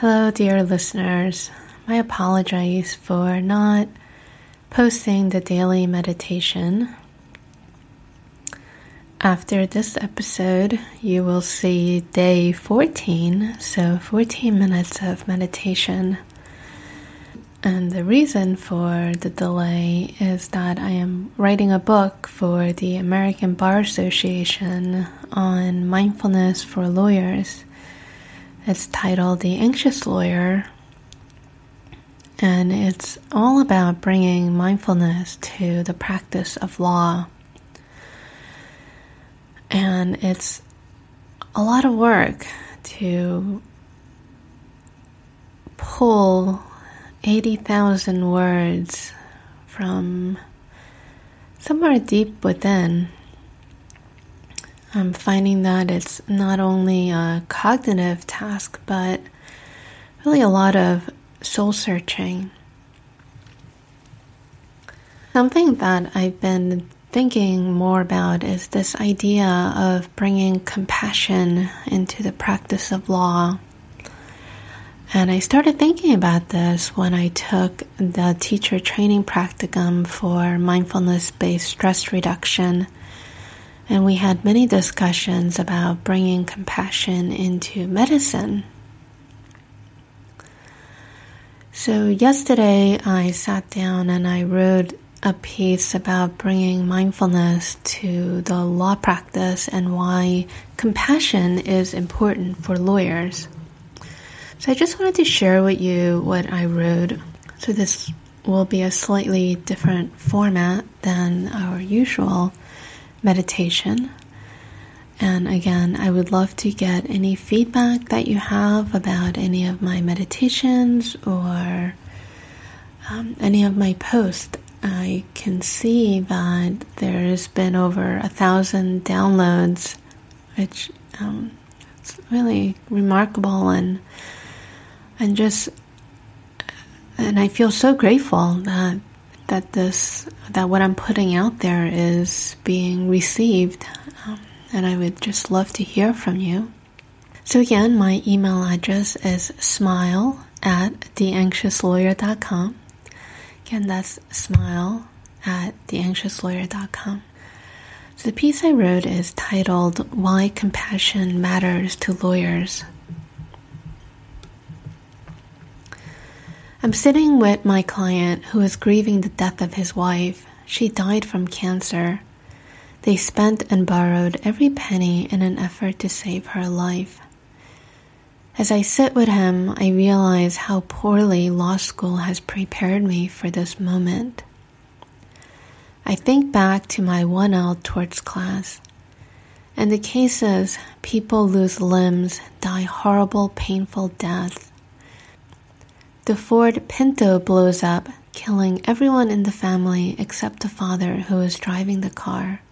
Hello, dear listeners. I apologize for not posting the daily meditation. After this episode, you will see day 14, so 14 minutes of meditation. And the reason for the delay is that I am writing a book for the American Bar Association on mindfulness for lawyers. It's titled The Anxious Lawyer, and it's all about bringing mindfulness to the practice of law. And it's a lot of work to pull 80,000 words from somewhere deep within I'm finding that it's not only a cognitive task, but really a lot of soul searching. Something that I've been thinking more about is this idea of bringing compassion into the practice of law. And I started thinking about this when I took the teacher training practicum for mindfulness based stress reduction and we had many discussions about bringing compassion into medicine. So, yesterday I sat down and I wrote a piece about bringing mindfulness to the law practice and why compassion is important for lawyers. So, I just wanted to share with you what I wrote. So, this will be a slightly different format than our usual meditation. And again, I would love to get any feedback that you have about any of my meditations or um, any of my posts. I can see that there's been over a thousand downloads, which um, it's really remarkable and and just and I feel so grateful that that this that what I'm putting out there is being received, um, and I would just love to hear from you. So again, my email address is smile at theanxiouslawyer.com. Again, that's smile at theanxiouslawyer.com. So the piece I wrote is titled Why Compassion Matters to Lawyers. I'm sitting with my client who is grieving the death of his wife. She died from cancer. They spent and borrowed every penny in an effort to save her life. As I sit with him, I realize how poorly law school has prepared me for this moment. I think back to my 1L torts class. In the cases, people lose limbs, die horrible, painful deaths. The Ford Pinto blows up, killing everyone in the family except the father who is driving the car.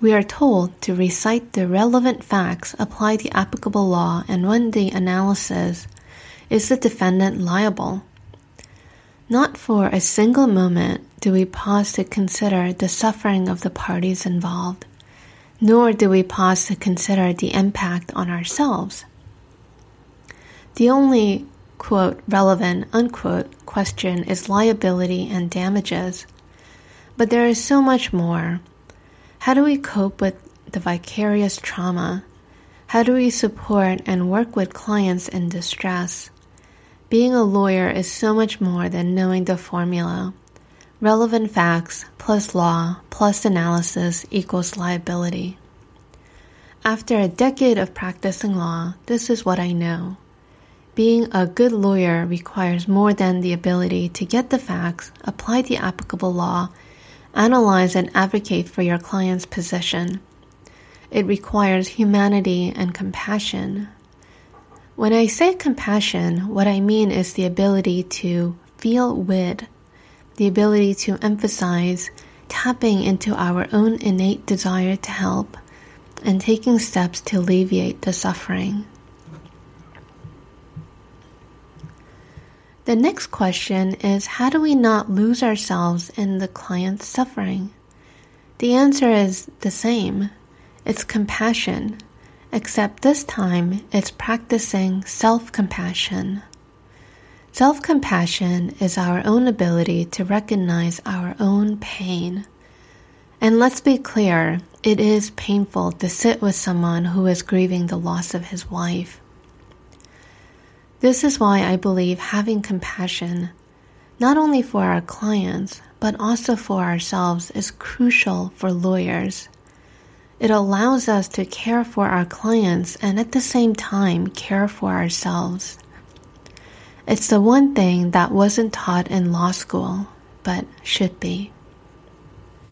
We are told to recite the relevant facts, apply the applicable law, and run the analysis is the defendant liable? Not for a single moment do we pause to consider the suffering of the parties involved, nor do we pause to consider the impact on ourselves. The only quote, relevant, unquote, question is liability and damages. But there is so much more. How do we cope with the vicarious trauma? How do we support and work with clients in distress? Being a lawyer is so much more than knowing the formula. Relevant facts plus law plus analysis equals liability. After a decade of practicing law, this is what I know. Being a good lawyer requires more than the ability to get the facts, apply the applicable law, analyze and advocate for your client's position. It requires humanity and compassion. When I say compassion, what I mean is the ability to feel with, the ability to emphasize tapping into our own innate desire to help, and taking steps to alleviate the suffering. The next question is how do we not lose ourselves in the client's suffering? The answer is the same it's compassion. except this time it's practicing self compassion. Self compassion is our own ability to recognize our own pain. And let's be clear, it is painful to sit with someone who is grieving the loss of his wife. This is why I believe having compassion, not only for our clients, but also for ourselves, is crucial for lawyers. It allows us to care for our clients and at the same time care for ourselves. It's the one thing that wasn't taught in law school, but should be.